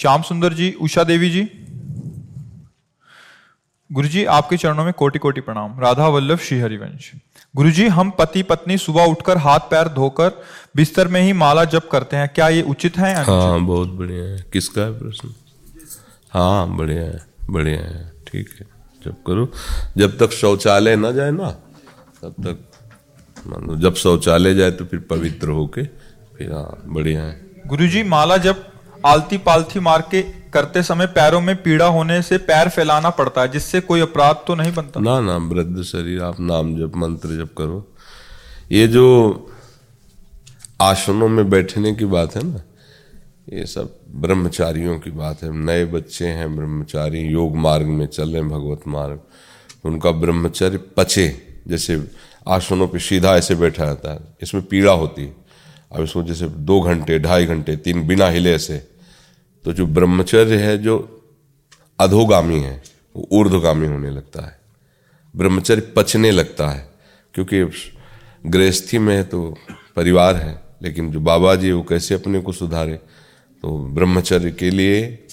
श्याम सुंदर जी उषा देवी जी। गुरु जी आपके चरणों में कोटि कोटि प्रणाम। राधा वल्लभ श्री हरिवंश गुरु जी हम पति पत्नी सुबह उठकर हाथ पैर धोकर बिस्तर में ही माला जप करते हैं। क्या ये उचित है? हाँ बहुत बढ़िया है। किसका है प्रश्न? हाँ बढ़िया है बढ़िया है। ठीक है जब करो। जब तक शौचालय ना जाए ना तब तक मान जब शौचालय जाए तो फिर पवित्र होके फिर हाँ बढ़िया है। गुरु जी माला जब आलती पालथी मार के करते समय पैरों में पीड़ा होने से पैर फैलाना पड़ता है, जिससे कोई अपराध तो नहीं बनता? ना ना, वृद्ध शरीर, आप नाम जप, मंत्र जप करो। ये जो आसनों में बैठने की बात है ना, ये सब ब्रह्मचारियों की बात है। नए बच्चे हैं, ब्रह्मचारी योग मार्ग में चल रहे भगवत मार्ग। उनका ब्रह्मचर्य पचे, जैसे आसनों पे सीधा ऐसे बैठा रहता है। इसमें पीड़ा होती है। अब इसको जैसे दो घंटे, ढाई घंटे, तीन बिना हिले से तो जो ब्रह्मचर्य है, जो अधोगामी है, वो ऊर्ध्वगामी होने लगता है। ब्रह्मचर्य पचने लगता है, क्योंकि गृहस्थी में है तो परिवार है, लेकिन जो बाबा जी वो कैसे अपने को सुधारे? तो ब्रह्मचर्य के लिए,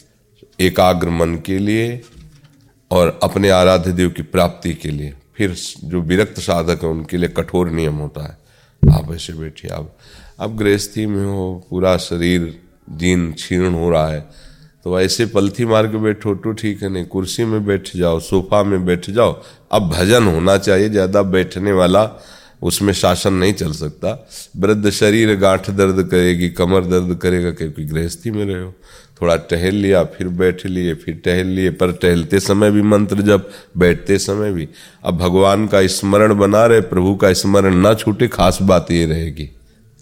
एकाग्र मन के लिए, और अपने आराध्य देव की प्राप्ति के लिए। फिर जो विरक्त साधक है, उनके लिए कठोर नियम होता है। आप ऐसे बैठिए, आप अब गृहस्थी में हो, पूरा शरीर जीन क्षीर्ण हो रहा है। तो ऐसे पलथी मार के बैठो तो ठीक है, नहीं कुर्सी में बैठ जाओ, सोफा में बैठ जाओ। अब भजन होना चाहिए, ज़्यादा बैठने वाला उसमें शासन नहीं चल सकता। वृद्ध शरीर, गांठ दर्द करेगी, कमर दर्द करेगा, क्योंकि गृहस्थी में रहे हो। थोड़ा टहल लिया, फिर बैठ लिए, फिर टहल लिए, पर टहलते समय भी मंत्र जब बैठते समय भी। अब भगवान का स्मरण बना रहे, प्रभु का स्मरण ना छूटे, खास बात ये रहेगी।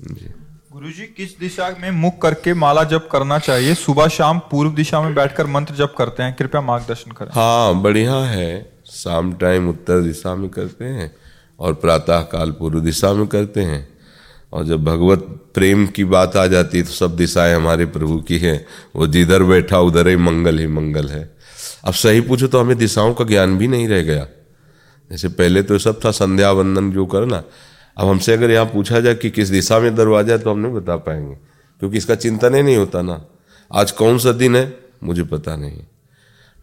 गुरु जी किस दिशा में मुख करके माला जप करना चाहिए? सुबह शाम पूर्व दिशा में बैठकर मंत्र जप करते हैं। कृपया मार्गदर्शन करें। हाँ बढ़िया है। शाम टाइम उत्तर दिशा में करते हैं और प्रातः काल पूर्व दिशा में करते हैं। और जब भगवत प्रेम की बात आ जाती है तो सब दिशाएँ हमारे प्रभु की हैं। वो जिधर बैठा उधर ही मंगल ही मंगल है। अब सही पूछो तो हमें दिशाओं का ज्ञान भी नहीं रह गया। जैसे पहले तो सब था संध्या वंदन जो करना अब हमसे अगर यहाँ पूछा जाए कि किस दिशा में दरवाज़ा है तो हम नहीं बता पाएँगे, क्योंकि इसका चिंतन ही नहीं होता ना। आज कौन सा दिन है, मुझे पता नहीं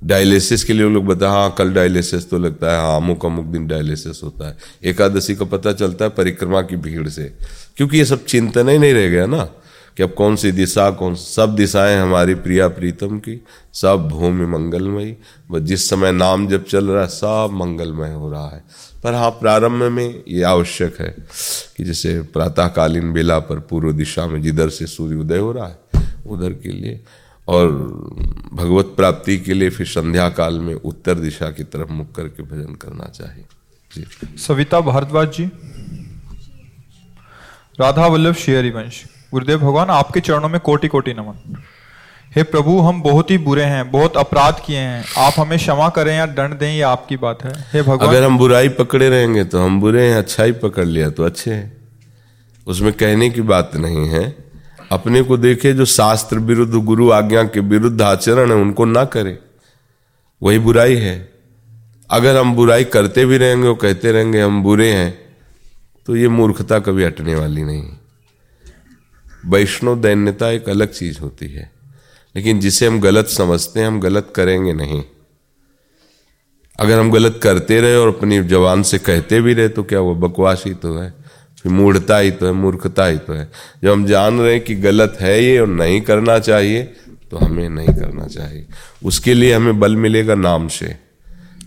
डायलिसिस के लिए लोग बता हाँ कल डायलिसिस तो लगता है हाँ अमुक अमुक दिन डायलिसिस होता है। एकादशी का पता चलता है परिक्रमा की भीड़ से, क्योंकि ये सब चिंतन ही नहीं रह गया ना। कि अब कौन सी दिशा, कौन सब दिशाएँ हमारी प्रिया प्रीतम की, सब भूमि मंगलमयी। व जिस समय नाम जब चल रहा है, सब मंगलमय हो रहा है। पर हाँ प्रारंभ में ये आवश्यक है कि जैसे प्रातःकालीन बेला पर पूर्व दिशा में जिधर से सूर्य उदय हो रहा है, उधर के लिए। और भगवत प्राप्ति के लिए फिर संध्या काल में उत्तर दिशा की तरफ़ मुख करके भजन करना चाहिए। जी। सविता भारद्वाज जी। राधा वल्लभ हरिवंश गुरुदेव भगवान, आपके चरणों में कोटि कोटि नमन। हे प्रभु, हम बहुत ही बुरे हैं, बहुत अपराध किए हैं। आप हमें क्षमा करें या दंड दें, ये आपकी बात है। हे भगवान। अगर हम बुराई पकड़े रहेंगे तो हम बुरे हैं, अच्छाई पकड़ लिया तो अच्छे हैं। उसमें कहने की बात नहीं है। अपने को देखे जो शास्त्र विरुद्ध, गुरु आज्ञा के विरुद्ध आचरण है, उनको ना करे। वही बुराई है। अगर हम बुराई करते भी रहेंगे और कहते रहेंगे हम बुरे हैं तो ये मूर्खता कभी हटने वाली नहीं। वैष्णव दैन्यता एक अलग चीज़ होती है। लेकिन जिसे हम गलत समझते हैं, हम गलत करेंगे नहीं। अगर हम गलत करते रहे और अपनी जवान से कहते भी रहे तो क्या वो बकवास ही तो है? फिर मूढ़ता ही तो है, मूर्खता ही तो है। जब हम जान रहे हैं कि गलत है ये और नहीं करना चाहिए तो हमें नहीं करना चाहिए। उसके लिए हमें बल मिलेगा नाम से।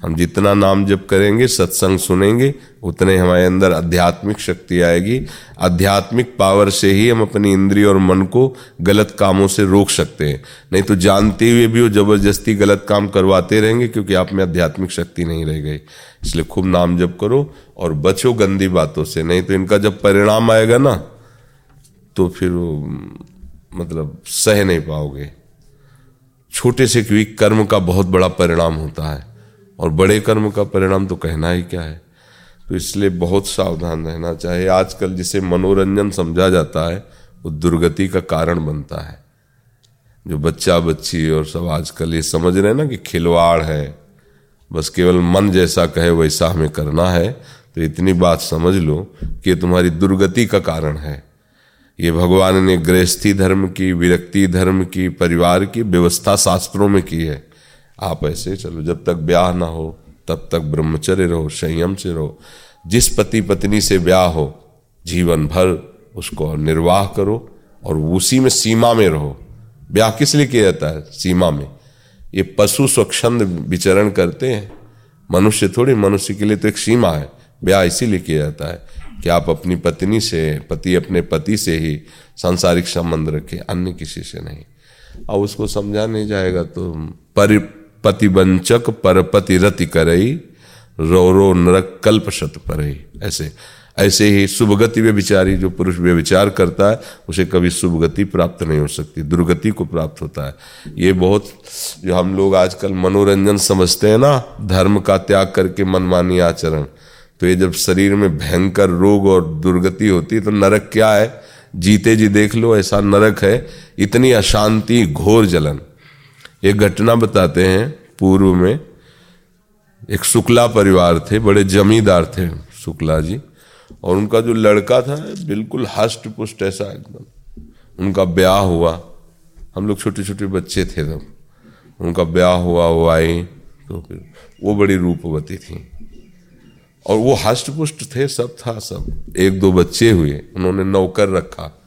हम जितना नाम जप करेंगे, सत्संग सुनेंगे, उतने हमारे अंदर आध्यात्मिक शक्ति आएगी। आध्यात्मिक पावर से ही हम अपनी इंद्रिय और मन को गलत कामों से रोक सकते हैं। नहीं तो जानते हुए भी वो ज़बरदस्ती गलत काम करवाते रहेंगे, क्योंकि आप में आध्यात्मिक शक्ति नहीं रह गई। इसलिए खूब नाम जप करो और बचो गंदी बातों से। नहीं तो इनका जब परिणाम आएगा ना तो फिर मतलब सह नहीं पाओगे। छोटे से क्योंकि कर्म का बहुत बड़ा परिणाम होता है। और बड़े कर्म का परिणाम तो कहना ही क्या है? तो इसलिए बहुत सावधान रहना चाहिए। आजकल जिसे मनोरंजन समझा जाता है, वो दुर्गति का कारण बनता है। जो बच्चा बच्ची और सब आजकल ये समझ रहे हैं ना कि खिलवाड़ है, बस केवल मन जैसा कहे वैसा हमें करना है तो इतनी बात समझ लो कि ये तुम्हारी दुर्गति का कारण है। ये भगवान ने गृहस्थी धर्म की, विरक्ति धर्म की, परिवार की व्यवस्था शास्त्रों में की है। आप ऐसे चलो। जब तक ब्याह ना हो, तब तक ब्रह्मचर्य रहो, संयम से रहो। जिस पति पत्नी से ब्याह हो, जीवन भर उसको निर्वाह करो और उसी में सीमा में रहो। ब्याह किस लिए किया जाता है? सीमा में। ये पशु स्वच्छंद विचरण करते हैं। मनुष्य थोड़ी, मनुष्य के लिए तो एक सीमा है। ब्याह इसीलिए किया जाता है कि आप अपनी पत्नी से, पति अपने पति से ही सांसारिक संबंध रखें, अन्य किसी से नहीं। और उसको समझा नहीं जाएगा तो परि पतिवंचक परपति रति करई, रो रो नरक कल्प शत परई। ऐसे ऐसे ही शुभगति वे विचारी जो पुरुष वे विचार करता है, उसे कभी शुभगति प्राप्त नहीं हो सकती, दुर्गति को प्राप्त होता है। ये बहुत, जो हम लोग आजकल मनोरंजन समझते हैं ना, धर्म का त्याग करके मनमानी आचरण तो ये जब शरीर में भयंकर रोग और दुर्गति होती तो नरक क्या है? जीते जी देख लो, ऐसा नरक है, इतनी अशांति घोर जलन। एक घटना बताते हैं पूर्व में। एक शुक्ला परिवार थे, बड़े जमींदार थे शुक्ला जी। और उनका जो लड़का था, बिल्कुल हष्ट पुष्ट ऐसा एकदम। उनका ब्याह हुआ। हम लोग छोटे छोटे बच्चे थे तब। उनका ब्याह हुआ, वो आई तो फिर वो बड़ी रूपवती थी। और वो हष्ट पुष्ट थे, सब था, सब। एक दो बच्चे हुए, उन्होंने नौकर रखा।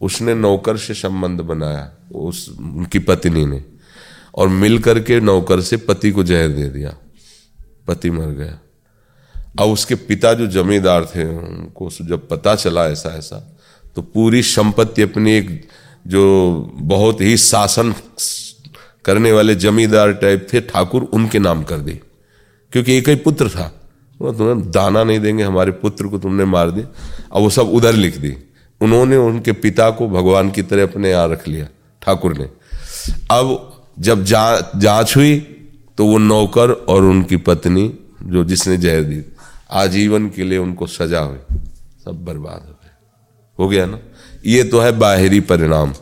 उसने नौकर से संबंध बनाया, उस, उनकी पत्नी ने। और मिल करके नौकर से पति को जहर दे दिया। पति मर गया। अब उसके पिता जो जमींदार थे, उनको जब पता चला ऐसा ऐसा तो पूरी संपत्ति अपनी एक जो बहुत ही शासन करने वाले जमींदार टाइप थे, ठाकुर उनके नाम कर दी। क्योंकि एक ही पुत्र था। वो तुम्हें दाना नहीं देंगे, हमारे पुत्र को तुमने मार दिया। अब वो सब उधर लिख दी। उन्होंने उनके पिता को भगवान की तरह अपने यहाँ रख लिया, ठाकुर ने। अब जब जा, जाँच हुई तो वो नौकर और उनकी पत्नी जो जिसने जहर दी आजीवन के लिए उनको सजा हुई। सब बर्बाद हो गए। हो गया ना? ये तो है बाहरी परिणाम।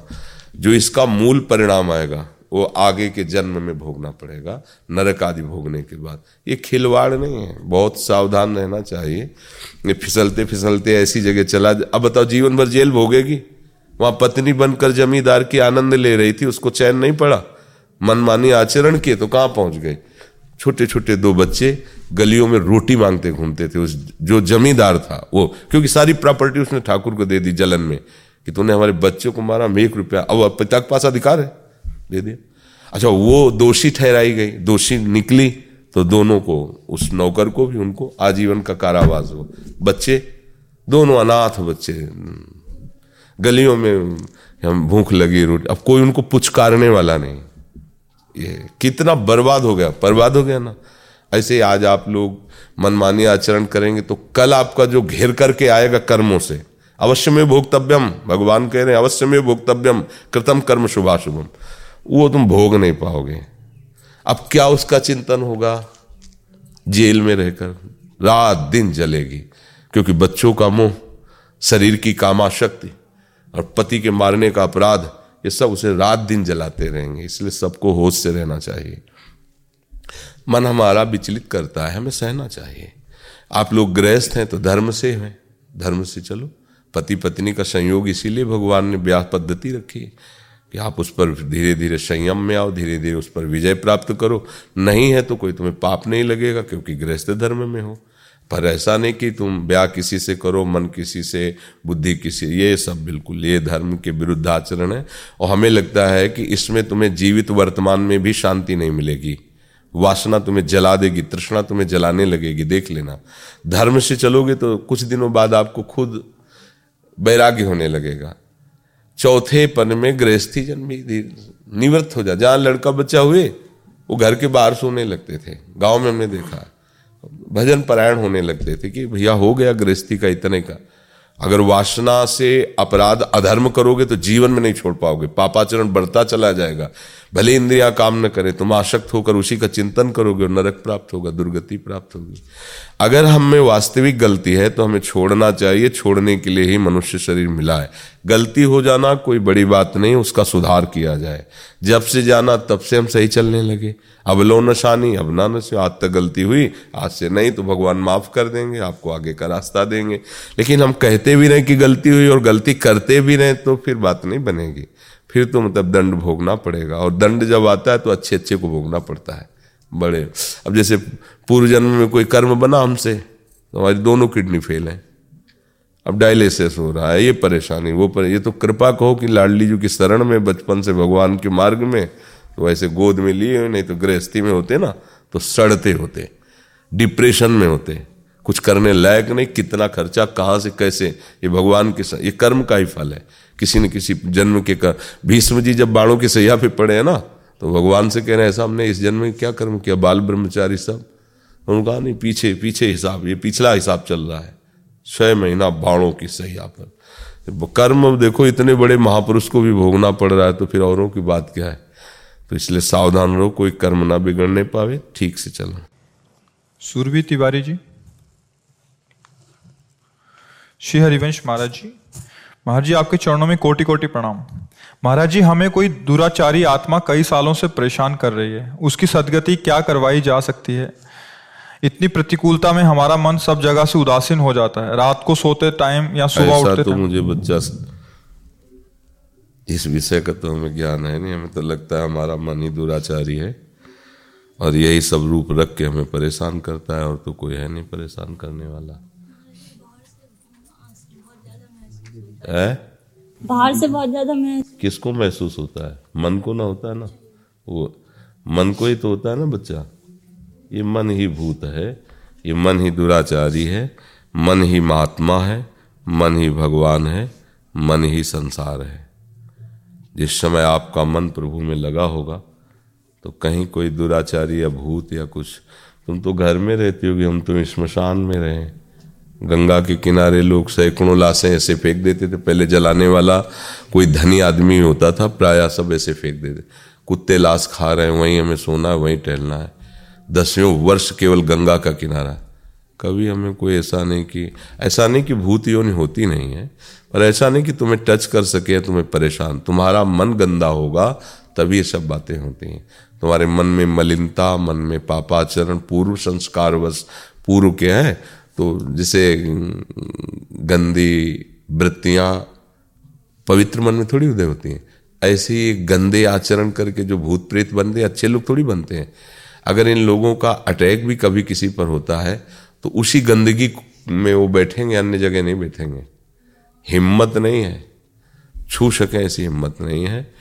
जो इसका मूल परिणाम आएगा वो आगे के जन्म में भोगना पड़ेगा नरक आदि भोगने के बाद। ये खिलवाड़ नहीं है। बहुत सावधान रहना चाहिए। ये फिसलते फिसलते ऐसी जगह चला अब बताओ जीवन भर जेल भोगेगी? वहाँ पत्नी बनकर जमींदार की आनंद ले रही थी उसको चैन नहीं पड़ा? मनमानी आचरण किए तो कहाँ पहुँच गए? छोटे छोटे दो बच्चे गलियों में रोटी मांगते घूमते थे, उस जो जमींदार था, वो, क्योंकि सारी प्रॉपर्टी उसने ठाकुर को दे दी जलन में, कि तूने हमारे बच्चों को मारा हम एक रुपया, अब पिता के पास अधिकार है? दे दिया। अच्छा वो दोषी ठहराई गई, दोषी निकली तो दोनों को, उस नौकर को भी, उनको आजीवन का कारावास हो बच्चे, दोनों अनाथ बच्चे, गलियों में हम भूख लगी रोटी, अब कोई उनको पुचकारने वाला नहीं। ये कितना बर्बाद हो गया, बर्बाद हो गया ना। ऐसे आज आप लोग मनमानी आचरण करेंगे तो कल आपका जो घेर करके आएगा कर्मों से अवश्य में भोक्तव्यम, भगवान कह रहे हैं अवश्य में भोक्तव्यम, कृतम कर्म शुभाशुभम। वो तुम भोग नहीं पाओगे। अब क्या उसका चिंतन होगा? जेल में रहकर, रात दिन जलेगी, क्योंकि बच्चों का मोह, शरीर की कामाशक्ति और पति के मारने का अपराध ये सब उसे रात दिन जलाते रहेंगे, इसलिए सबको होश से रहना चाहिए। मन हमारा विचलित करता है, हमें सहना चाहिए। आप लोग गृहस्थ हैं तो धर्म से हैं, धर्म से चलो। पति पत्नी का संयोग इसीलिए भगवान ने ब्याह पद्धति रखी है कि आप उस पर धीरे धीरे संयम में आओ धीरे धीरे उस पर विजय प्राप्त करो। नहीं है तो कोई तुम्हें पाप नहीं लगेगा, क्योंकि गृहस्थ धर्म में हो। पर ऐसा नहीं कि तुम ब्याह किसी से करो, मन किसी से, बुद्धि किसी ये सब बिल्कुल, ये धर्म के विरुद्ध आचरण है। और हमें लगता है कि इसमें तुम्हें जीवित वर्तमान में भी शांति नहीं मिलेगी। वासना तुम्हें जला देगी, तृष्णा तुम्हें जलाने लगेगी, देख लेना। धर्म से चलोगे तो कुछ दिनों बाद आपको खुद वैराग्य होने लगेगा। चौथे पन में गृहस्थी जन्मी, निवृत्त हो जाए जहाँ लड़का बच्चा हुए, वो घर के बाहर सोने लगते थे। गाँव में हमने देखा। भजन परायण होने लगते थे कि भैया हो गया गृहस्थी का इतने का। अगर वासना से अपराध अधर्म करोगे तो जीवन में नहीं छोड़ पाओगे। पापाचरण बढ़ता चला जाएगा। भले इंद्रिया काम न करे, तुम आशक्त होकर उसी का चिंतन करोगे और नरक प्राप्त होगा, दुर्गति प्राप्त होगी। अगर हम में वास्तविक गलती है तो हमें छोड़ना चाहिए, छोड़ने के लिए ही मनुष्य शरीर मिला है। गलती हो जाना कोई बड़ी बात नहीं, उसका सुधार किया जाए। जब से जाना, तब से हम सही चलने लगे। अब लो नशानी, अब ना नशे, आज तक गलती हुई, आज से नहीं तो भगवान माफ़ कर देंगे, आपको आगे का रास्ता देंगे। लेकिन हम कहते भी रहे कि गलती हुई और गलती करते भी रहे तो फिर बात नहीं बनेगी। फिर तो मतलब दंड भोगना पड़ेगा। और दंड जब आता है तो अच्छे अच्छे को भोगना पड़ता है। बड़े। अब जैसे पूर्व जन्म में कोई कर्म बना हमसे तो हमारी दोनों किडनी फेल है। अब डायलिसिस हो रहा है, ये परेशानी, वो पर, ये तो कृपा कहो कि लाडली जी की शरण में, बचपन से भगवान के मार्ग में तो ऐसे गोद में लिए नहीं तो गृहस्थी में होते ना तो सड़ते होते डिप्रेशन में होते। कुछ करने लायक नहीं, कितना खर्चा, कहाँ से, कैसे? ये भगवान के ये कर्म का ही फल है। किसी न किसी जन्म के कर भीष्म जी जब बाणों के सैया पे पड़े हैं ना तो भगवान से कह रहे हैं, ऐसा हमने इस जन्म में क्या कर्म किया, बाल ब्रह्मचारी सब? उन्होंने कहा, नहीं, पीछे पीछे हिसाब, ये पिछला हिसाब चल रहा है, छह महीना बाणों की सैया पर। कर्म देखो, इतने बड़े महापुरुष को भी भोगना पड़ रहा है तो फिर औरों की बात क्या है? तो इसलिए सावधान रहो, कोई कर्म ना बिगड़ने पावे, ठीक से चलो। सूरवी तिवारी जी, श्री हरिवंश महाराज जी महाराज जी आपके चरणों में कोटि कोटि प्रणाम। महाराज जी हमें कोई दुराचारी आत्मा कई सालों से परेशान कर रही है। उसकी सदगति क्या करवाई जा सकती है? इतनी प्रतिकूलता में हमारा मन सब जगह से उदासीन हो जाता है। रात को सोते टाइम या सुबह उठते तो मुझे बच्चा इस विषय का तो हमें ज्ञान है नहीं। हमें तो लगता है हमारा मन ही दुराचारी है और यही सब रूप रख के हमें परेशान करता है और तो कोई है नहीं परेशान करने वाला। है? बाहर से बहुत ज़्यादा मैं किसको महसूस होता है? मन को ना होता है ना? वो मन को ही तो होता है ना बच्चा? ये मन ही भूत है ये मन ही दुराचारी है मन ही महात्मा है मन ही भगवान है मन ही संसार है। जिस समय आपका मन प्रभु में लगा होगा तो कहीं कोई दुराचारी या भूत या कुछ तुम तो घर में रहती होगी हम तो स्मशान में रहे। गंगा के किनारे लोग सैकड़ों लाशें ऐसे फेंक देते थे। पहले जलाने वाला कोई धनी आदमी होता था, प्राय सब ऐसे फेंक देते। कुत्ते लाश खा रहे हैं, वहीं हमें सोना है, वहीं टहलना है। दसियों वर्ष केवल गंगा का किनारा। कभी हमें कोई ऐसा नहीं कि, ऐसा नहीं कि भूत योनि होती नहीं है, पर ऐसा नहीं कि तुम्हें टच कर सके या तुम्हें परेशान। तुम्हारा मन गंदा होगा, तभी ये सब बातें होती हैं। तुम्हारे मन में मलिनता, मन में पापाचरण, पूर्व संस्कार वश पूर्व के हैं तो जिसे गंदी वृत्तियाँ पवित्र मन में थोड़ी उदय होती हैं। ऐसे ही गंदे आचरण करके जो भूत प्रेत बनते हैं, अच्छे लोग थोड़ी बनते हैं। अगर इन लोगों का अटैक भी कभी किसी पर होता है तो उसी गंदगी में वो बैठेंगे, अन्य जगह नहीं बैठेंगे। हिम्मत नहीं है। छू सकें ऐसी हिम्मत नहीं है,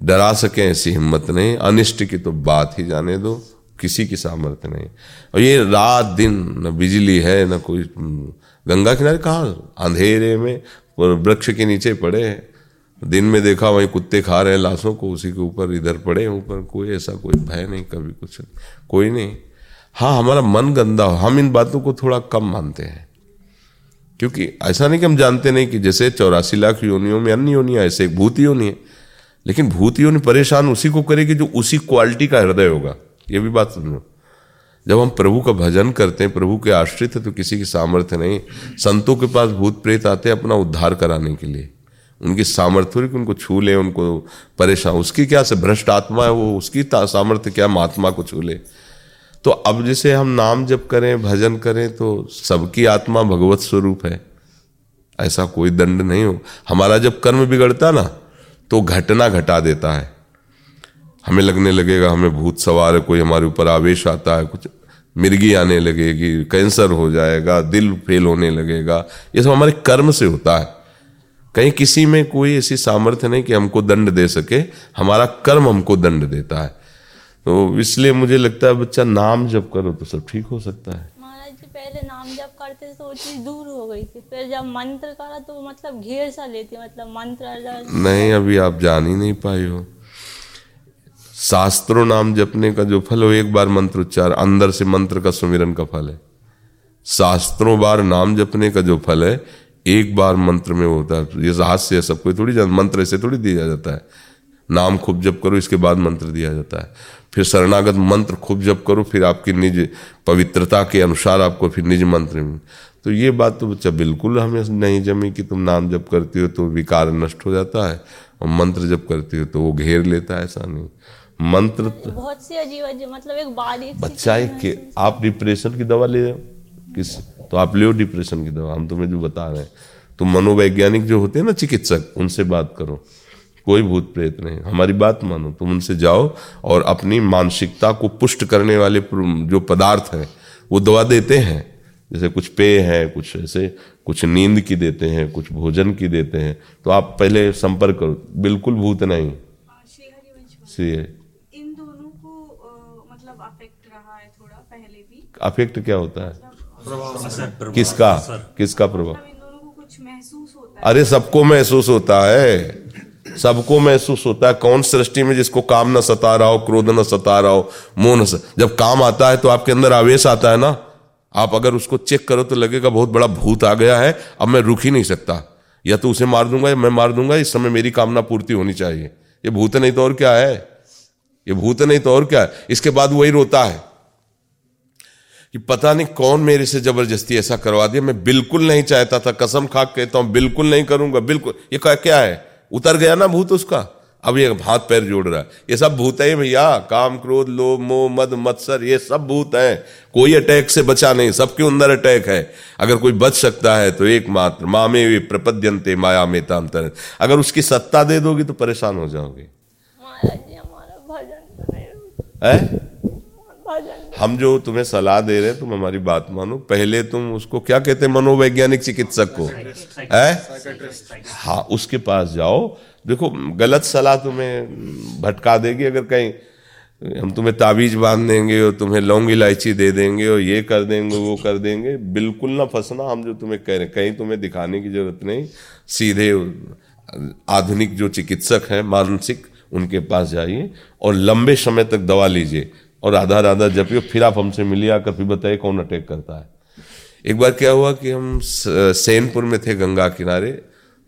डरा सकें ऐसी हिम्मत नहीं। अनिष्ट की तो बात ही जाने दो। किसी की सामर्थ्य नहीं। और ये रात दिन न बिजली है, न कोई गंगा किनारे कहा? अंधेरे में वृक्ष के नीचे पड़े हैं। दिन में देखा वहीं कुत्ते खा रहे हैं, लाशों को उसी के ऊपर, इधर पड़े ऊपर। कोई ऐसा कोई भय नहीं, कभी कुछ कोई नहीं। हाँ हमारा मन गंदा हो। हम इन बातों को थोड़ा कम मानते हैं। क्योंकि ऐसा नहीं कि हम जानते नहीं कि जैसे चौरासी लाख योनियों में अन्य योनियाँ, ऐसे एक भूत योनि है। लेकिन भूत योनि परेशान उसी को करेगी जो उसी क्वालिटी का हृदय होगा। ये भी बात समझो जब हम प्रभु का भजन करते हैं, प्रभु के आश्रित है तो किसी की सामर्थ्य नहीं। संतों के पास भूत प्रेत आते हैं अपना उद्धार कराने के लिए। उनकी सामर्थ्य कि उनको छू ले, उनको परेशान। उसकी क्या से भ्रष्ट आत्मा है, वो उसकी सामर्थ्य क्या महात्मा को छू ले? तो अब जैसे हम नाम जप करें, भजन करें तो सबकी आत्मा भगवत स्वरूप है। ऐसा कोई दंड नहीं हो। हमारा जब कर्म बिगड़ता ना तो घटना घटा देता है। हमें लगने लगेगा हमें भूत सवार है कोई हमारे ऊपर आवेश आता है कुछ मिर्गी आने लगेगी कैंसर हो जाएगा दिल फेल होने लगेगा। ये सब हमारे कर्म से होता है। कहीं किसी में कोई ऐसी सामर्थ्य नहीं कि हमको दंड दे सके हमारा कर्म हमको दंड देता है। तो इसलिए मुझे लगता है बच्चा नाम जब करो तो सब ठीक हो सकता है। पहले नाम जब करते थे तो वो चीज़ दूर हो गई थी। फिर जब मंत्र करा तो मतलब घेर सा लेती मतलब मंत्र नहीं अभी आप जान ही नहीं पाए हो। शास्त्रों नाम जपने का जो फल हो एक बार मंत्र उच्चार अंदर से मंत्र का सुमिरन का फल है। शास्त्रों बार नाम जपने का जो फल है, एक बार मंत्र में होता है। ये हास्य है सबको थोड़ी मंत्र ऐसे थोड़ी दिया जाता है। नाम खूब जप करो, इसके बाद मंत्र दिया जाता है। फिर शरणागत मंत्र खूब जप करो, फिर आपकी निज पवित्रता के अनुसार आपको फिर निज मंत्र में। तो ये बात तो बच्चा बिल्कुल हमें नहीं जमी कि तुम नाम जप करती हो तो विकार नष्ट हो जाता है, और मंत्र जप करती हो तो वो घेर लेता है, ऐसा नहीं। मंत्र तो बहुत सी अजीब अजीब मतलब एक बारीक बच्चा एक के आप डिप्रेशन की दवा ले रहे हो? किस? तो आप ले डिप्रेशन की दवा हम तुम्हें जो बता रहे हैं। तो मनोवैज्ञानिक जो होते हैं ना चिकित्सक उनसे बात करो। कोई भूत प्रेत नहीं हमारी बात मानो तुम उनसे जाओ और अपनी मानसिकता को पुष्ट करने वाले जो पदार्थ हैं वो दवा देते हैं। जैसे कुछ पेय है कुछ ऐसे कुछ नींद की देते हैं कुछ भोजन की देते हैं। तो आप पहले संपर्क करो बिल्कुल भूत नहीं। श्री अफेक्ट क्या होता है? किसका? किसका प्रभाव? मतलब कुछ महसूस होता है। अरे सबको महसूस होता है। सबको महसूस होता है। कौन सृष्टि में जिसको काम न सता रहा हो क्रोध न सता रहा हो मोह न जब काम आता है तो आपके अंदर आवेश आता है ना? आप अगर उसको चेक करो तो लगेगा बहुत बड़ा भूत आ गया है। अब मैं रुक ही नहीं सकता। या तो उसे मार दूँगा या मैं मार दूँगा। इस समय मेरी कामना पूर्ति होनी चाहिए। ये भूत नहीं तो और क्या है? ये भूत नहीं तो और क्या है? इसके बाद वही रोता है। कि पता नहीं कौन मेरे से ज़बरदस्ती ऐसा करवा दिया। मैं बिल्कुल नहीं चाहता था कसम खा कहता हूँ बिल्कुल नहीं करूँगा बिल्कुल। ये क्या है? उतर गया ना भूत उसका? अब ये हाथ पैर जोड़ रहा है। ये सब भूत है भैया? काम क्रोध लोभ मोह मद मत्सर ये सब भूत है। कोई अटैक से बचा नहीं सबके अंदर अटैक है। अगर कोई बच सकता है तो एकमात्र मामे वे प्रपद्यंते माया में तांतर अगर उसकी सत्ता दे दोगी तो परेशान हो जाओगे। है? हम जो तुम्हें सलाह दे रहे हैं तुम हमारी बात मानो। पहले तुम उसको क्या कहते हैं मनोवैज्ञानिक चिकित्सक को? है? हाँ उसके पास जाओ। देखो गलत सलाह तुम्हें भटका देगी अगर कहीं। हम तुम्हें ताबीज बाँध देंगे और तुम्हें लौंग इलायची दे देंगे और ये कर देंगे वो कर देंगे। बिल्कुल ना फंसना हम जो तुम्हें कह रहे हैं। कहीं तुम्हें दिखाने की ज़रूरत नहीं। सीधे आधुनिक जो चिकित्सक हैं मानसिक उनके पास जाइए और लंबे समय तक दवा लीजिए। और राधा आधा जपियो फिर आप हमसे मिलिए आकर फिर बताइए कौन अटैक करता है। एक बार क्या हुआ कि हम सैनपुर में थे गंगा किनारे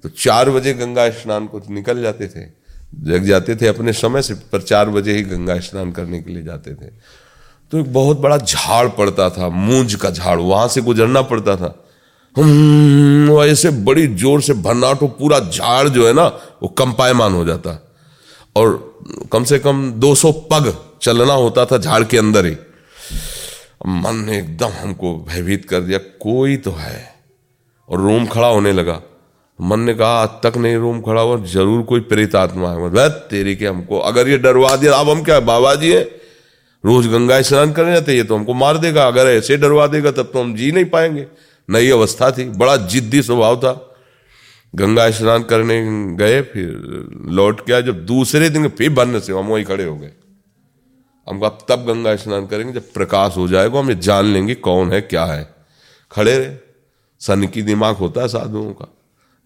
तो चार बजे गंगा स्नान को निकल जाते थे। जग जाते थे अपने समय से, पर चार बजे ही गंगा स्नान करने के लिए जाते थे। तो एक बहुत बड़ा झाड़ पड़ता था, मूंज का झाड़, वहाँ से गुजरना पड़ता था। ऐसे बड़ी ज़ोर से भन्नाट पूरा झाड़ जो है ना, वो कंपायमान हो जाता। और कम से कम 200 पग चलना होता था झाड़ के अंदर ही। मन ने एकदम हमको भयभीत कर दिया, कोई तो है। और रोम खड़ा होने लगा। मन ने कहा, आज तक नहीं रोम खड़ा हुआ, ज़रूर कोई प्रेत आत्मा है। मतलब तेरी के हमको, अगर ये डरवा दिया, अब हम क्या बाबा जी है? रोज गंगा स्नान करने जाते ये तो हमको मार देगा। अगर ऐसे डरवा देगा, तब तो हम जी नहीं पाएँगे। नई अवस्था थी, बड़ा जिद्दी स्वभाव था। गंगा स्नान करने गए, फिर लौट के आए। जब दूसरे दिन, फिर बनने से हम वहीं खड़े हो गए। हम अब तब गंगा स्नान करेंगे जब प्रकाश हो जाएगा, हम ये जान लेंगे कौन है, क्या है। खड़े रहे। सन की दिमाग होता है साधुओं का।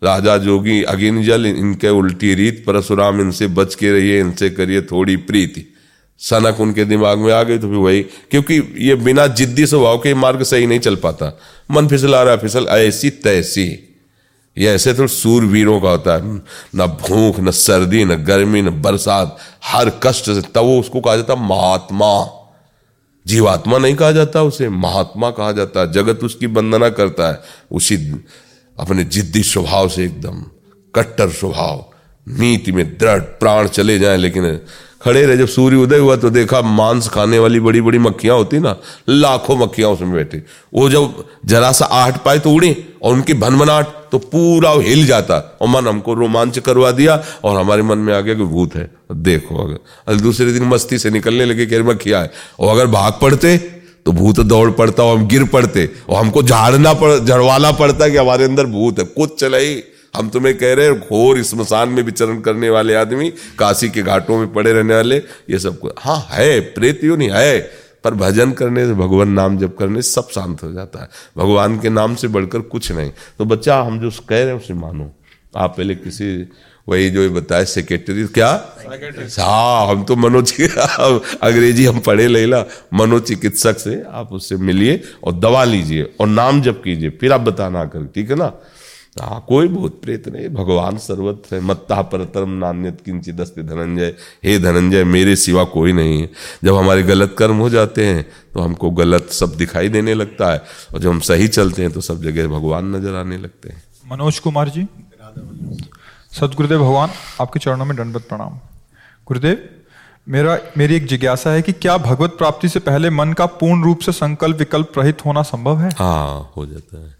राजा जोगी अगिन जल इनके उल्टी रीत, परशुराम इनसे बच के रहिए, इनसे करिए थोड़ी प्रीति। सनक उनके दिमाग में आ गई तो फिर वही, क्योंकि ये बिना जिद्दी स्वभाव के मार्ग सही नहीं चल पाता। मन फिसला रहा फिसल, ऐसी तैसी। ये ऐसे तो सूरवीरों का होता है। न भूख, न सर्दी, न गर्मी, न बरसात, हर कष्ट से तब वो उसको कहा जाता महात्मा। जीवात्मा नहीं कहा जाता उसे, महात्मा कहा जाता है। जगत उसकी वंदना करता है। उसी अपने जिद्दी स्वभाव से एकदम कट्टर स्वभाव। नीति में दृढ़ प्राण चले जाए, लेकिन खड़े रहे, जब सूर्य उदय हुआ तो देखा मांस खाने वाली बड़ी बड़ी मक्खियाँ होती ना, लाखों मक्खियाँ उसमें बैठी। वो जब जरा सा आहट पाए तो उड़ी और उनकी भनभनाट तो पूरा हिल जाता। और मन हमको रोमांच करवा दिया और हमारे मन में आ गया कि भूत है। देखो अगर, अरे दूसरे दिन मस्ती से निकलने लगे कि मक्खिया है? और अगर भाग पड़ते तो भूत दौड़ पड़ता और हम गिर पड़ते। और हमको झाड़ना पड़, झड़वाना पड़ता कि हमारे अंदर भूत है। कुछ चला ही हम तुम्हें कह रहे हैं घोर स्मशान में विचरण करने वाले आदमी काशी के घाटों में पड़े रहने वाले ये सब हाँ है प्रेत यू नहीं है पर भजन करने से भगवान नाम जप करने से सब शांत हो जाता है। भगवान के नाम से बढ़कर कुछ नहीं। तो बच्चा हम जो कह रहे हैं उसे मानो। आप पहले किसी वही जो बताए सेक्रेटरी क्या? हाँ हम तो मनोचिकित्सा अंग्रेज़ी हम पढ़े लेला। मनोचिकित्सक से आप उससे मिलिए और दवा लीजिए और नाम जप कीजिए फिर आप बताना कर ठीक है ना? हाँ कोई भूत प्रेत नहीं। भगवान सर्वत्र है। मत्ता परतरम नान्यत किंचित दस्ते धनंजय। हे धनंजय मेरे सिवा कोई नहीं है। जब हमारे गलत कर्म हो जाते हैं तो हमको गलत सब दिखाई देने लगता है। और जब हम सही चलते हैं तो सब जगह भगवान नज़र आने लगते हैं। मनोज कुमार जी। सदगुरुदेव भगवान आपके चरणों में दंडवत प्रणाम। गुरुदेव मेरा मेरी एक जिज्ञासा है कि क्या भगवत प्राप्ति से पहले मन का पूर्ण रूप से संकल्प विकल्प रहित होना संभव है? हाँ हो जाता है।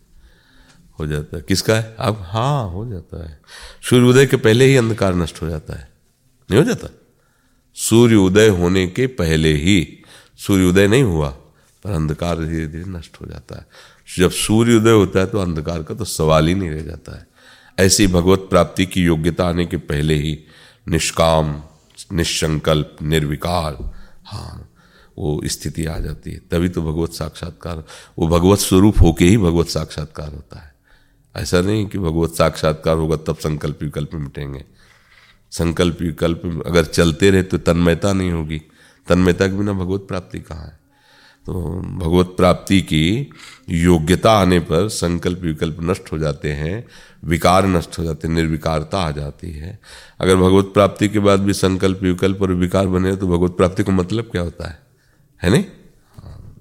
हो जाता है। किसका है? अब हाँ हो जाता है। सूर्य उदय के पहले ही अंधकार नष्ट हो जाता है। नहीं हो जाता? सूर्य उदय होने के पहले ही सूर्य उदय नहीं हुआ, पर अंधकार धीरे धीरे नष्ट हो जाता है। जब सूर्य उदय होता है तो अंधकार का तो सवाल ही नहीं रह जाता है। ऐसी भगवत प्राप्ति की योग्यता आने के पहले ही निष्काम निशंकल्प निर्विकार हाँ वो स्थिति आ जाती है। तभी तो भगवत साक्षात्कार, वो भगवत स्वरूप होके ही भगवत साक्षात्कार होता है। ऐसा नहीं कि भगवत साक्षात्कार होगा तब संकल्प विकल्प मिटेंगे। संकल्प विकल्प अगर चलते रहे तो तन्मयता नहीं होगी। तन्मयता के बिना भगवत प्राप्ति कहाँ है? तो भगवत प्राप्ति की योग्यता आने पर संकल्प विकल्प नष्ट हो जाते हैं, विकार नष्ट हो जाते हैं, निर्विकारता आ जाती है। अगर भगवत प्राप्ति के बाद भी संकल्प विकल्प और विकार बने तो भगवत प्राप्ति का मतलब क्या होता है? है नहीं? हाँ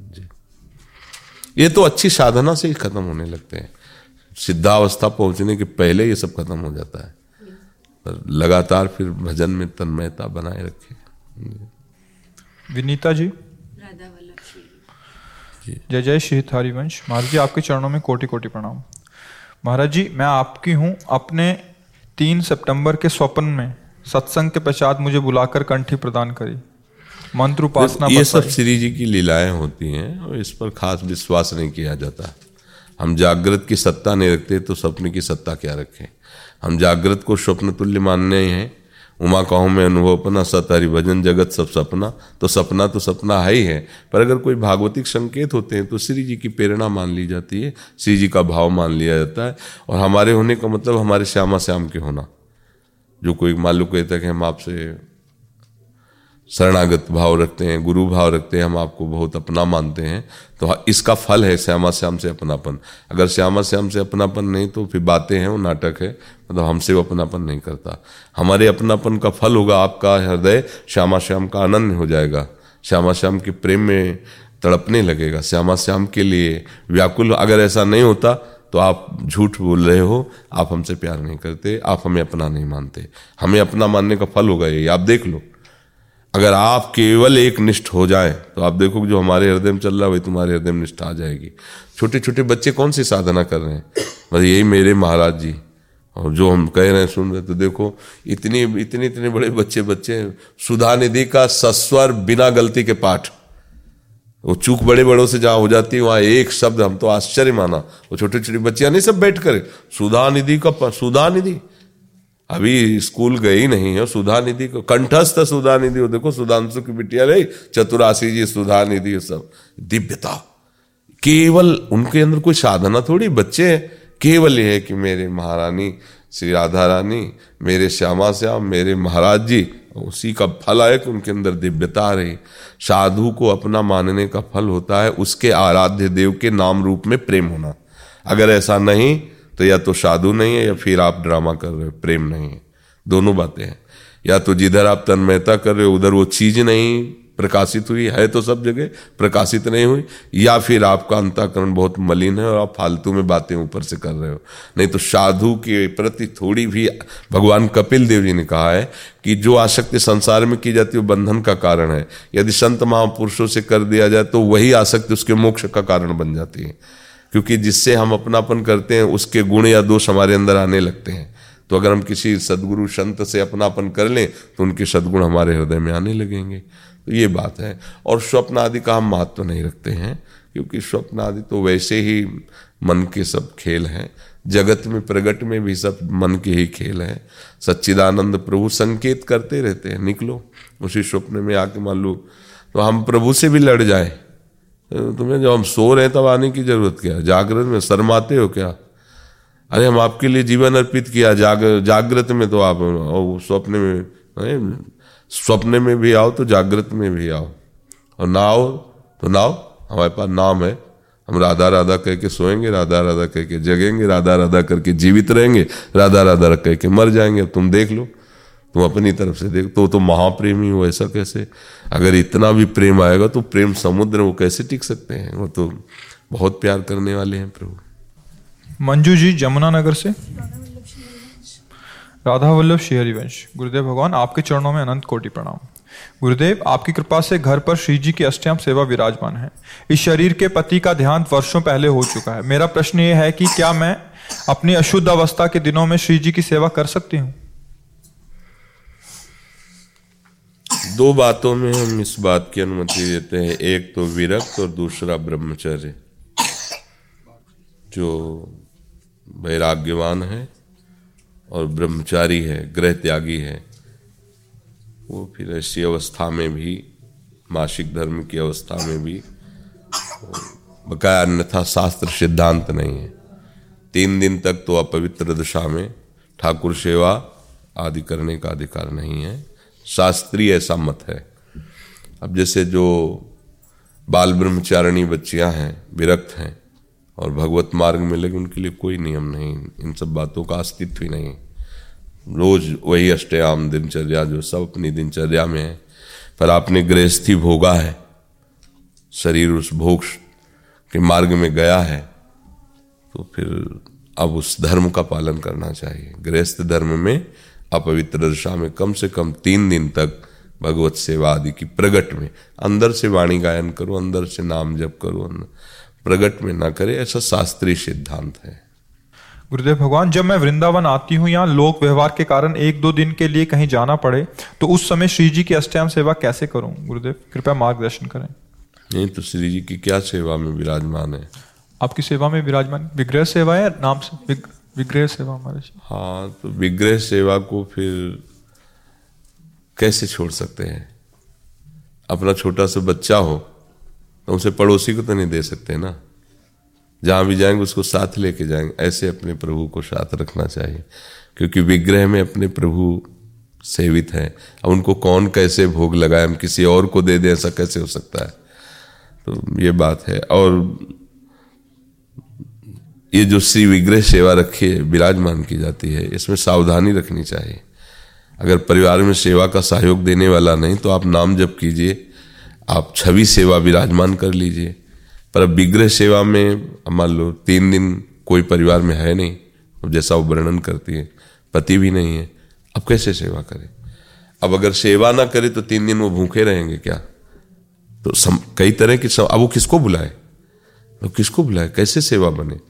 ये तो अच्छी साधना से ही खत्म होने लगते हैं। सिद्धावस्था पहुँचने के पहले ये सब खत्म हो जाता है। पर लगातार फिर भजन में तन्मयता बनाए रखे। विनीता जी। जय जय श्री हरिवंश। महाराज जी आपके चरणों में कोटि कोटि प्रणाम। महाराज जी मैं आपकी हूँ अपने तीन सितंबर के स्वप्न में। सत्संग के पश्चात मुझे बुलाकर कंठी प्रदान करी। मंत्र उपासना ये सब श्री जी की लीलाएँ होती हैं और इस पर खास विश्वास नहीं किया जाता। हम जागृत की सत्ता नहीं रखते तो स्वप्न की सत्ता क्या रखें? हम जागृत को स्वप्न तुल्य मानने हैं। उमा कहूँ, में अनुभव अपना, सत भजन, जगत सब सपना। तो सपना तो सपना है ही है। पर अगर कोई भागवतिक संकेत होते हैं तो श्री जी की प्रेरणा मान ली जाती है। श्री जी का भाव मान लिया जाता है। और हमारे होने का मतलब हमारे श्यामा श्याम के होना। जो कोई मालूम कहता है कि हम आपसे शरणागत भाव रखते हैं, गुरु भाव रखते हैं, हम आपको बहुत अपना मानते हैं। तो इसका फल है श्यामा श्याम से अपनापन। अगर श्यामा श्याम से अपनापन नहीं तो फिर बातें हैं, वो नाटक है। मतलब हमसे वो अपनापन नहीं करता। हमारे अपनापन का फल होगा आपका हृदय, श्यामा श्याम का आनंद हो जाएगा। श्यामा श्याम के प्रेम में तड़पने लगेगा। श्यामा श्याम के लिए व्याकुल अगर ऐसा नहीं होता तो आप झूठ बोल रहे हो, आप हमसे प्यार नहीं करते, आप हमें अपना नहीं मानते। हमें अपना मानने का फल होगा ये। आप देख लो। अगर आप केवल एक निष्ठ हो जाए तो आप देखो जो हमारे हृदय में चल रहा है, वही तुम्हारे हृदय में निष्ठा आ जाएगी। छोटे छोटे बच्चे कौन सी साधना कर रहे हैं? बस यही मेरे महाराज जी। और जो हम कह रहे हैं, सुन रहे तो देखो, इतनी, इतने इतने बड़े बच्चे बच्चे सुधा निधि का सस्वर बिना गलती के पाठ। वो चूक बड़े बड़ों से जहाँ हो जाती है, वहाँ एक शब्द हम तो आश्चर्य माना। वो छोटे छोटे बच्चियाँ नहीं सब बैठ कर सुधा निधि का सुधा निधि। अभी स्कूल गई नहीं है, सुधा निधि को, कंठस्थ सुधा निधि हो, देखो सुधांशु की बिटिया रही, चतुराशी जी, सुधा निधि सब, दिव्यता। केवल उनके अंदर कोई साधना थोड़ी, बच्चे केवल ये है कि मेरे महारानी श्री राधा रानी, मेरे श्यामा श्याम, मेरे महाराज जी, उसी का फल आए कि उनके अंदर दिव्यता रहे। साधु को अपना मानने का फल होता है, उसके आराध्य देव के नाम रूप में प्रेम होना। अगर ऐसा नहीं तो या तो साधु नहीं है या फिर आप ड्रामा कर रहे हो, प्रेम नहीं है। दोनों बातें हैं। या तो जिधर आप तन्मयता कर रहे हो, उधर वो चीज़ नहीं प्रकाशित हुई, है तो सब जगह प्रकाशित नहीं हुई, या फिर आपका अंताकरण बहुत मलिन है और आप फालतू में बातें ऊपर से कर रहे हो। नहीं तो साधु के प्रति थोड़ी भी, भगवान कपिल देव जी ने कहा है कि जो आसक्ति संसार में की जाती है, वो बंधन का कारण है। यदि संत महापुरुषों से कर दिया जाए तो वही आसक्ति उसके मोक्ष का कारण बन जाती है। क्योंकि जिससे हम अपनापन करते हैं, उसके गुण या दोष हमारे अंदर आने लगते हैं। तो अगर हम किसी सदगुरु संत से अपनापन कर लें तो उनके सदगुण हमारे हृदय में आने लगेंगे। तो ये बात है। और स्वप्न आदि का हम महत्व तो नहीं रखते हैं, क्योंकि स्वप्न आदि तो वैसे ही मन के सब खेल हैं। जगत में, प्रगट में भी सब मन के ही खेल हैं। सच्चिदानंद प्रभु संकेत करते रहते हैं, निकलो, उसी स्वप्न में आके मान लो तो हम प्रभु से भी लड़ जाए। तुम्हें जब हम सो रहे हैं तब आने की ज़रूरत क्या? जागृत में शर्माते हो क्या? अरे, हम आपके लिए जीवन अर्पित किया, जाग, जागृत में तो आप स्वप्न में स्वप्न में भी आओ तो जागृत में भी आओ। और ना आओ तो ना आओ, हमारे पास नाम है। हम राधा राधा कह के सोएँगे, राधा राधा कह के जगेंगे, राधा राधा करके जीवित रहेंगे, राधा राधा कह के मर जाएँगे। तुम देख लो। तुम अपनी तरफ़ से देख तो तो महाप्रेमी हो, ऐसा कैसे? अगर इतना भी प्रेम आएगा तो प्रेम समुद्र, वो कैसे टिक सकते हैं? वो तो बहुत प्यार करने वाले हैं प्रभु। मंजू जी, जमुना नगर से? राधा वल्लभ श्री हरिवंश गुरुदेव भगवान, आपके चरणों में अनंत कोटि प्रणाम। गुरुदेव, आपकी कृपा से घर पर श्री जी की अष्टयाम सेवा विराजमान है। इस शरीर के पति का ध्यान वर्षों पहले हो चुका है। मेरा प्रश्न ये है कि क्या मैं अपनी अशुद्ध अवस्था के दिनों में श्री जी की सेवा कर सकती हूँ? दो बातों में हम इस बात की अनुमति देते हैं। एक तो विरक्त और दूसरा ब्रह्मचर्य, जो वैराग्यवान है और ब्रह्मचारी है ग्रह त्यागी है। वो फिर ऐसी अवस्था में भी, मासिक धर्म की अवस्था में भी, बकाया अन्यथा शास्त्र सिद्धांत नहीं है। तीन दिन तक तो अपवित्र दशा में ठाकुर सेवा आदि करने का अधिकार नहीं है। शास्त्रीय ऐसा मत है। अब जैसे जो बाल ब्रह्मचारिणी बच्चियाँ हैं, विरक्त हैं, और भगवत मार्ग में लगे, उनके लिए कोई नियम नहीं, इन सब बातों का अस्तित्व ही नहीं। रोज वही अष्टयाम दिनचर्या जो सब अपनी दिनचर्या में है, पर आपने गृहस्थी भोगा है, शरीर उस भोग के मार्ग में गया है तो फिर अब उस धर्म का पालन करना चाहिए। गृहस्थ धर्म में अपवित्र दशा में कम से कम तीन दिन तक भगवत सेवा आदि की प्रगट में अंदर से वाणी गायन करो अंदर से नाम जप करो प्रगट में ना करे ऐसा शास्त्रीय सिद्धांत है। गुरुदेव भगवान जब मैं वृंदावन आती हूँ यहाँ लोक व्यवहार के कारण एक दो दिन के लिए कहीं जाना पड़े तो उस समय श्री जी की अष्टयाम सेवा कैसे करूँ? गुरुदेव कृपया मार्गदर्शन करें। नहीं तो श्री जी की क्या सेवा में विराजमान है? आपकी सेवा में विराजमान? विग्रह सेवा है नाम से? विग्रह सेवा हमारे हाँ तो विग्रह सेवा को फिर कैसे छोड़ सकते हैं? अपना छोटा सा बच्चा हो तो उसे पड़ोसी को तो नहीं दे सकते ना? जहाँ भी जाएँगे, उसको साथ लेके जाएँगे। ऐसे अपने प्रभु को साथ रखना चाहिए। क्योंकि विग्रह में अपने प्रभु सेवित हैं। अब उनको कौन कैसे भोग लगाए? हम किसी और को दे दें, ऐसा कैसे हो सकता है? तो ये बात है। और ये जो श्री विग्रह सेवा रखी विराजमान की जाती है इसमें सावधानी रखनी चाहिए। अगर परिवार में सेवा का सहयोग देने वाला नहीं तो आप नाम जप कीजिए आप छवि सेवा विराजमान कर लीजिए। पर अब विग्रह सेवा में मान लो तीन दिन कोई परिवार में है नहीं अब जैसा वो वर्णन करती है पति भी नहीं है अब कैसे सेवा करें? अब अगर सेवा ना करे तो तीन दिन वो भूखे रहेंगे क्या? तो सम, कई तरह की अब वो किसको बुलाए? वो किसको बुलाए? कैसे सेवा बने?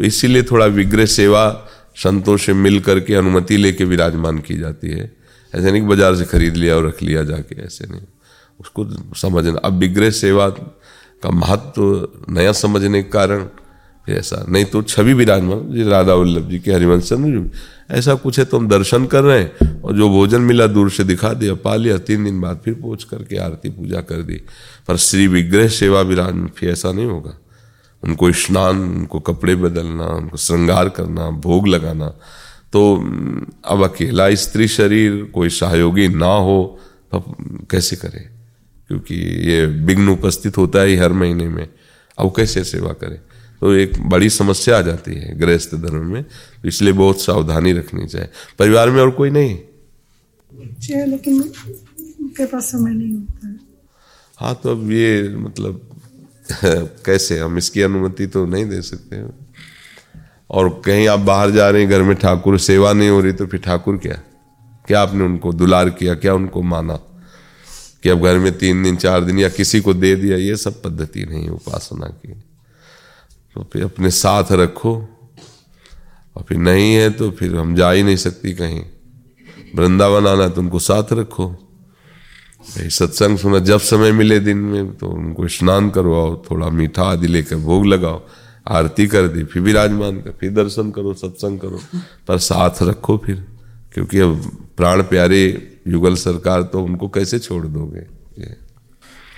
तो इसीलिए थोड़ा विग्रह सेवा संतों से मिल करके अनुमति लेके विराजमान की जाती है। ऐसे नहीं कि बाज़ार से खरीद लिया और रख लिया जाके, ऐसे नहीं। उसको समझना, अब विग्रह सेवा का महत्व तो नया समझने के कारण ऐसा। नहीं तो छवि विराजमान जी राधा वल्लभ जी के हरिवंश चंद्र जी। ऐसा कुछ है तो हम दर्शन कर रहे हैं और जो भोजन मिला दूर से दिखा दिया, पा लिया, तीन दिन बाद फिर पहुँच करके आरती पूजा कर दी। पर श्री विग्रह सेवा विराज फिर ऐसा नहीं होगा। उनको स्नान उनको कपड़े बदलना उनको श्रृंगार करना भोग लगाना। तो अब अकेला स्त्री शरीर कोई सहयोगी ना हो तो कैसे करे? क्योंकि ये विघ्न उपस्थित होता है हर महीने में। अब कैसे सेवा करे? तो एक बड़ी समस्या आ जाती है गृहस्थ धर्म में तो इसलिए बहुत सावधानी रखनी चाहिए। परिवार में और कोई नहीं? लेकिन उनके पास समय नहीं होता है। हाँ तो अब ये मतलब कैसे, हम इसकी अनुमति तो नहीं दे सकते और कहीं आप बाहर जा रहे हैं, घर में ठाकुर, सेवा नहीं हो रही तो फिर ठाकुर क्या? क्या आपने उनको दुलार किया? क्या उनको माना? कि अब घर में तीन दिन, चार दिन या किसी को दे दिया, ये सब पद्धति नहीं उपासना की। तो फिर अपने साथ रखो। और फिर नहीं है तो फिर हम जा ही नहीं सकती कहीं। वृंदावन आना तो उनको साथ रखो। सत्संग सुना जब समय मिले दिन में तो उनको स्नान करवाओ थोड़ा मीठा आदि लेकर भोग लगाओ आरती कर दी फिर विराजमान कर फिर दर्शन करो सत्संग करो पर साथ रखो फिर क्योंकि अब प्राण प्यारे युगल सरकार तो उनको कैसे छोड़ दोगे?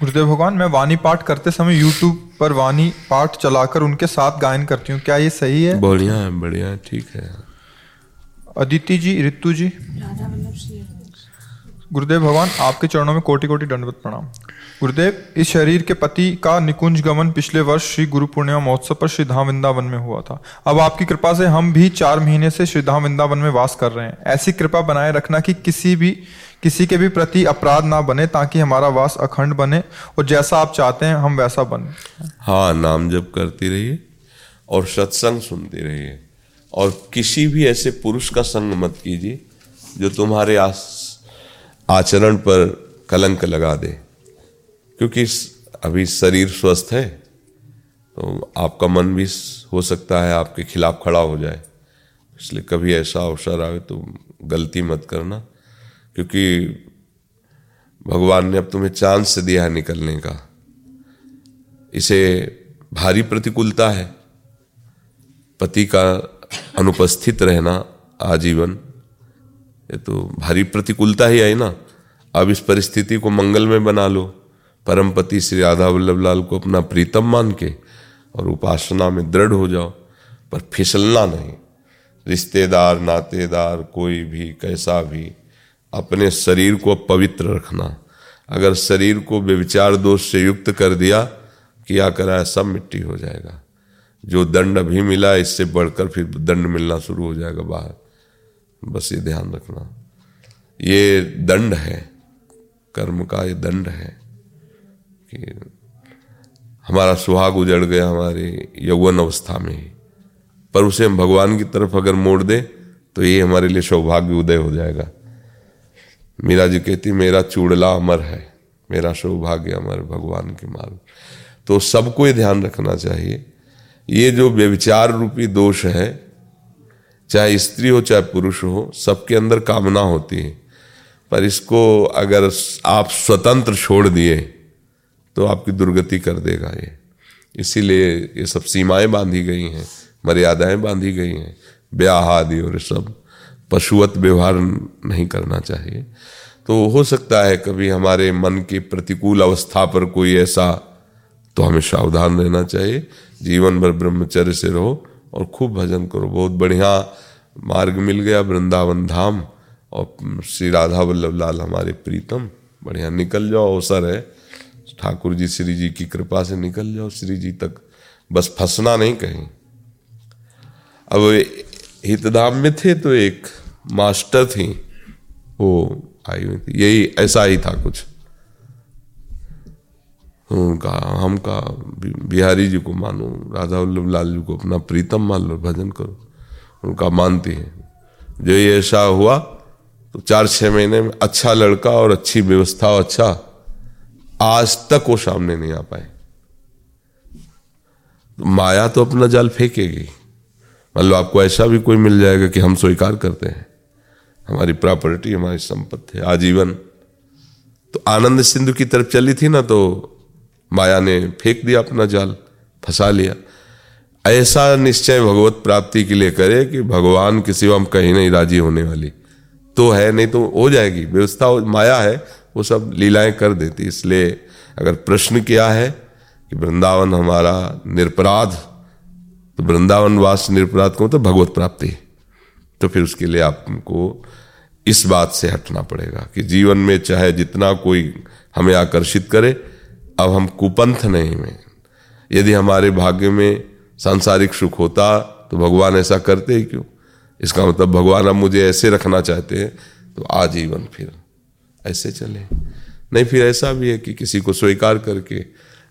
गुरुदेव भगवान मैं वाणी पाठ करते समय यूट्यूब पर वाणी पाठ चलाकर उनके साथ गायन करती हूँ। क्या ये सही है? बढ़िया है बढ़िया है ठीक है। अदिति जी ऋतु जी? गुरुदेव भगवान, आपके चरणों में कोटि कोटि दंडवत प्रणाम। गुरुदेव, इस शरीर के पति का निकुंज गमन पिछले वर्ष श्री गुरु पूर्णिमा महोत्सव पर श्री धाम वृंदावन में हुआ था। अब आपकी कृपा से हम भी चार महीने से श्री धाम वृंदावन में वास कर रहे हैं। ऐसी कृपा बनाए रखना कि किसी भी, किसी के भी प्रति अपराध ना बने, ताकि हमारा वास अखंड बने और जैसा आप चाहते हैं, हम वैसा बने। हाँ नाम जप करती रहिए और सत्संग सुनती रहिए। और किसी भी ऐसे पुरुष का संग मत कीजिए, जो तुम्हारे आस आचरण पर कलंक लगा दे। क्योंकि अभी शरीर स्वस्थ है तो आपका मन भी हो सकता है आपके खिलाफ खड़ा हो जाए। इसलिए कभी ऐसा अवसर आए तो गलती मत करना, क्योंकि भगवान ने अब तुम्हें चांस दिया है निकलने का। इसे भारी प्रतिकूलता है। पति का अनुपस्थित रहना आजीवन ये तो भारी प्रतिकूलता ही आई ना। अब इस परिस्थिति को मंगल में बना लो। परमपति श्री राधा वल्लभ लाल को अपना प्रीतम मान के और उपासना में दृढ़ हो जाओ, पर फिसलना नहीं। रिश्तेदार, नातेदार, कोई भी, कैसा भी, अपने शरीर को पवित्र रखना। अगर शरीर को बेविचार दोष से युक्त कर दिया, किया करा सब मिट्टी हो जाएगा। जो दंड अभी मिला, इससे बढ़कर फिर दंड मिलना शुरू हो जाएगा बाहर। बस ये ध्यान रखना। ये दंड है, कर्म का ये दंड है कि हमारा सुहाग उजड़ गया हमारे यौवन अवस्था में। ही पर उसे हम भगवान की तरफ़ अगर मोड़ दे तो ये हमारे लिए सौभाग्य उदय हो जाएगा। मीरा जी कहती, मेरा चूड़ला अमर है, मेरा सौभाग्य अमर भगवान के मार्ग। तो सबको ये ध्यान रखना चाहिए। ये जो व्यविचार रूपी दोष है चाहे स्त्री हो, चाहे पुरुष हो, सबके अंदर कामना होती है। पर इसको अगर आप स्वतंत्र छोड़ दिए तो आपकी दुर्गति कर देगा ये। इसीलिए ये सब सीमाएँ बांधी गई हैं, मर्यादाएँ बांधी गई हैं। ब्याह आदि और सब पशुवत व्यवहार नहीं करना चाहिए। तो हो सकता है कभी हमारे मन की प्रतिकूल अवस्था पर कोई ऐसा तो हमें सावधान रहना चाहिए। जीवन भर ब्रह्मचर्य से रहो। और खूब भजन करो। बहुत बढ़िया मार्ग मिल गया वृंदावन धाम और श्री राधा वल्लभ लाल हमारे प्रीतम। बढ़िया, निकल जाओ, अवसर है। ठाकुर जी, श्री जी की कृपा से निकल जाओ, श्री जी तक। बस फंसना नहीं कहीं। अब हितधाम में थे तो एक मास्टर थी, वो आई हुई थी। यही, ऐसा ही था कुछ। उनका, हम का, बिहारी जी को मानो राधा वल्लभ लाल जी को अपना प्रीतम मान लो, भजन करो। उनका मानती है। जो ये ऐसा हुआ तो चार छह महीने में अच्छा लड़का और अच्छी व्यवस्था और अच्छा आज तक वो सामने नहीं आ पाए। तो माया तो अपना जाल फेंकेगी। मान लो आपको ऐसा भी कोई मिल जाएगा कि हम स्वीकार करते हैं। हमारी प्रॉपर्टी, हमारी संपत्ति, आजीवन। तो आनंद सिंधु की तरफ़ चली थी ना तो माया ने फेंक दिया अपना जाल, फंसा लिया। ऐसा निश्चय भगवत प्राप्ति के लिए करे कि भगवान के सिवा हम कहीं नहीं राज़ी होने वाली। तो है, नहीं तो हो जाएगी। व्यवस्था माया है, वो सब लीलाएँ कर देती। इसलिए अगर प्रश्न किया है कि वृंदावन हमारा निरपराध तो वृंदावन वास निरपराध को तो भगवत प्राप्ति। तो फिर उसके लिए आपको इस बात से हटना पड़ेगा कि जीवन में चाहे जितना कोई हमें आकर्षित करे अब हम कुपंथ नहीं में यदि हमारे भाग्य में सांसारिक सुख होता तो भगवान ऐसा करते ही क्यों? इसका मतलब भगवान अब मुझे ऐसे रखना चाहते हैं तो आजीवन फिर ऐसे चले। नहीं, फिर ऐसा भी है कि किसी को स्वीकार करके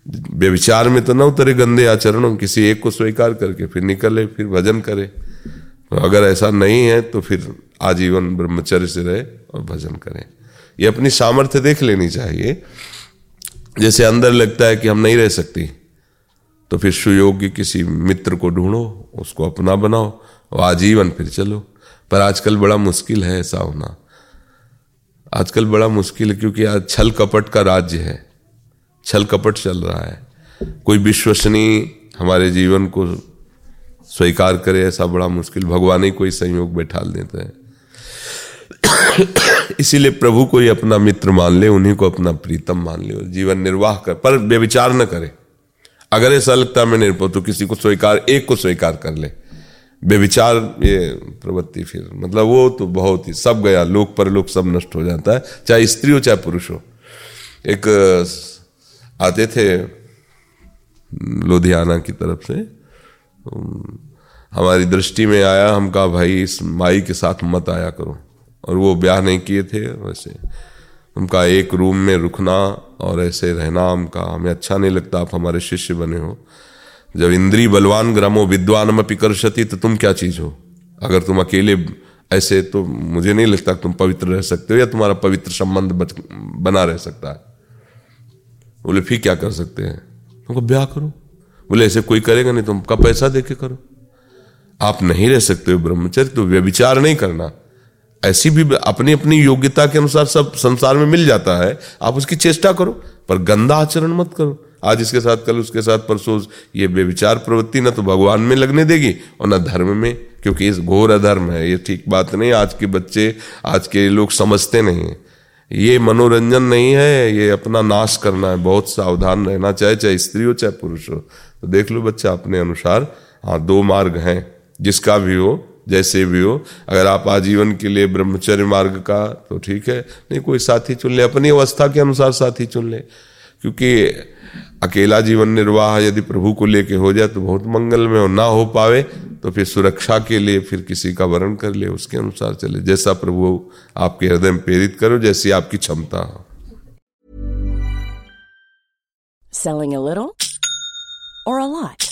व्यविचार में तो न उतरे गंदे आचरणों, किसी एक को स्वीकार करके फिर निकले, फिर भजन करे। तो अगर ऐसा नहीं है तो फिर आजीवन ब्रह्मचर्य से रहे और भजन करें। ये अपनी सामर्थ्य देख लेनी चाहिए जैसे अंदर लगता है कि हम नहीं रह सकती तो फिर सुयोग सुयोग्य किसी मित्र को ढूंढो, उसको अपना बनाओ और आजीवन फिर चलो। पर आजकल बड़ा मुश्किल है ऐसा होना। आजकल बड़ा मुश्किल है क्योंकि आज छल कपट का राज्य है। छल कपट चल रहा है। कोई विश्वसनीय हमारे जीवन को स्वीकार करे ऐसा बड़ा मुश्किल। भगवान ही कोई संयोग बैठा देते हैं। इसीलिए प्रभु को ही अपना मित्र मान ले, उन्हीं को अपना प्रीतम मान ले जीवन निर्वाह कर, पर बेविचार न करे। अगर ऐसा लगता मैं निरपो तो किसी को स्वीकार, एक को स्वीकार कर ले। बेविचार ये प्रवृत्ति फिर मतलब वो तो बहुत ही, सब गया, लोक पर लोक सब नष्ट हो जाता है, चाहे स्त्री हो, चाहे पुरुष हो। एक आते थे, लुधियाना की तरफ़ से हमारी दृष्टि में आया, हम कहा, भाई, इस माई के साथ मत आया करो। और वो ब्याह नहीं किए थे वैसे। उनका एक रूम में रुकना और ऐसे रहना हमका हमें अच्छा नहीं लगता आप हमारे शिष्य बने हो। जब इंद्री बलवान ग्रामो विद्वान में पिकर्षति तो तुम क्या चीज़ हो? अगर तुम अकेले ऐसे तो मुझे नहीं लगता तुम पवित्र रह सकते हो या तुम्हारा पवित्र संबंध बना रह सकता है। बोले फिर क्या कर सकते हैं? तुमको ब्याह करो। बोले ऐसे कोई करेगा नहीं तुम का पैसा दे के करो। आप नहीं रह सकते हो ब्रह्मचर्य तो व्यविचार नहीं करना। ऐसी भी अपनी अपनी योग्यता के अनुसार सब संसार में मिल जाता है, आप उसकी चेष्टा करो, पर गंदा आचरण मत करो। आज इसके साथ, कल उसके साथ, परसों ये बेविचार प्रवृत्ति ना तो भगवान में लगने देगी और ना धर्म में, क्योंकि इस घोर अधर्म है, ये ठीक बात नहीं, आज के बच्चे, आज के लोग समझते नहीं है। ये मनोरंजन नहीं है, ये अपना नाश करना है, बहुत सावधान रहना, चाहे चाहे स्त्री हो, चाहे पुरुष हो। तो देख लो बच्चा, अपने अनुसार हाँ दो मार्ग हैं, जिसका भी हो जैसे भी हो, अगर आप आजीवन के लिए ब्रह्मचर्य मार्ग का तो ठीक है। नहीं, कोई साथी चुन ले, अपनी अवस्था के अनुसार साथी चुन ले। क्योंकि अकेला जीवन निर्वाह यदि प्रभु को लेके हो जाए तो बहुत मंगल में हो ना हो पावे तो फिर सुरक्षा के लिए फिर किसी का वर्ण कर ले, उसके अनुसार चले। जैसा प्रभु आपके हृदय में प्रेरित करो, जैसी आपकी क्षमता हो। Selling a little or a lot?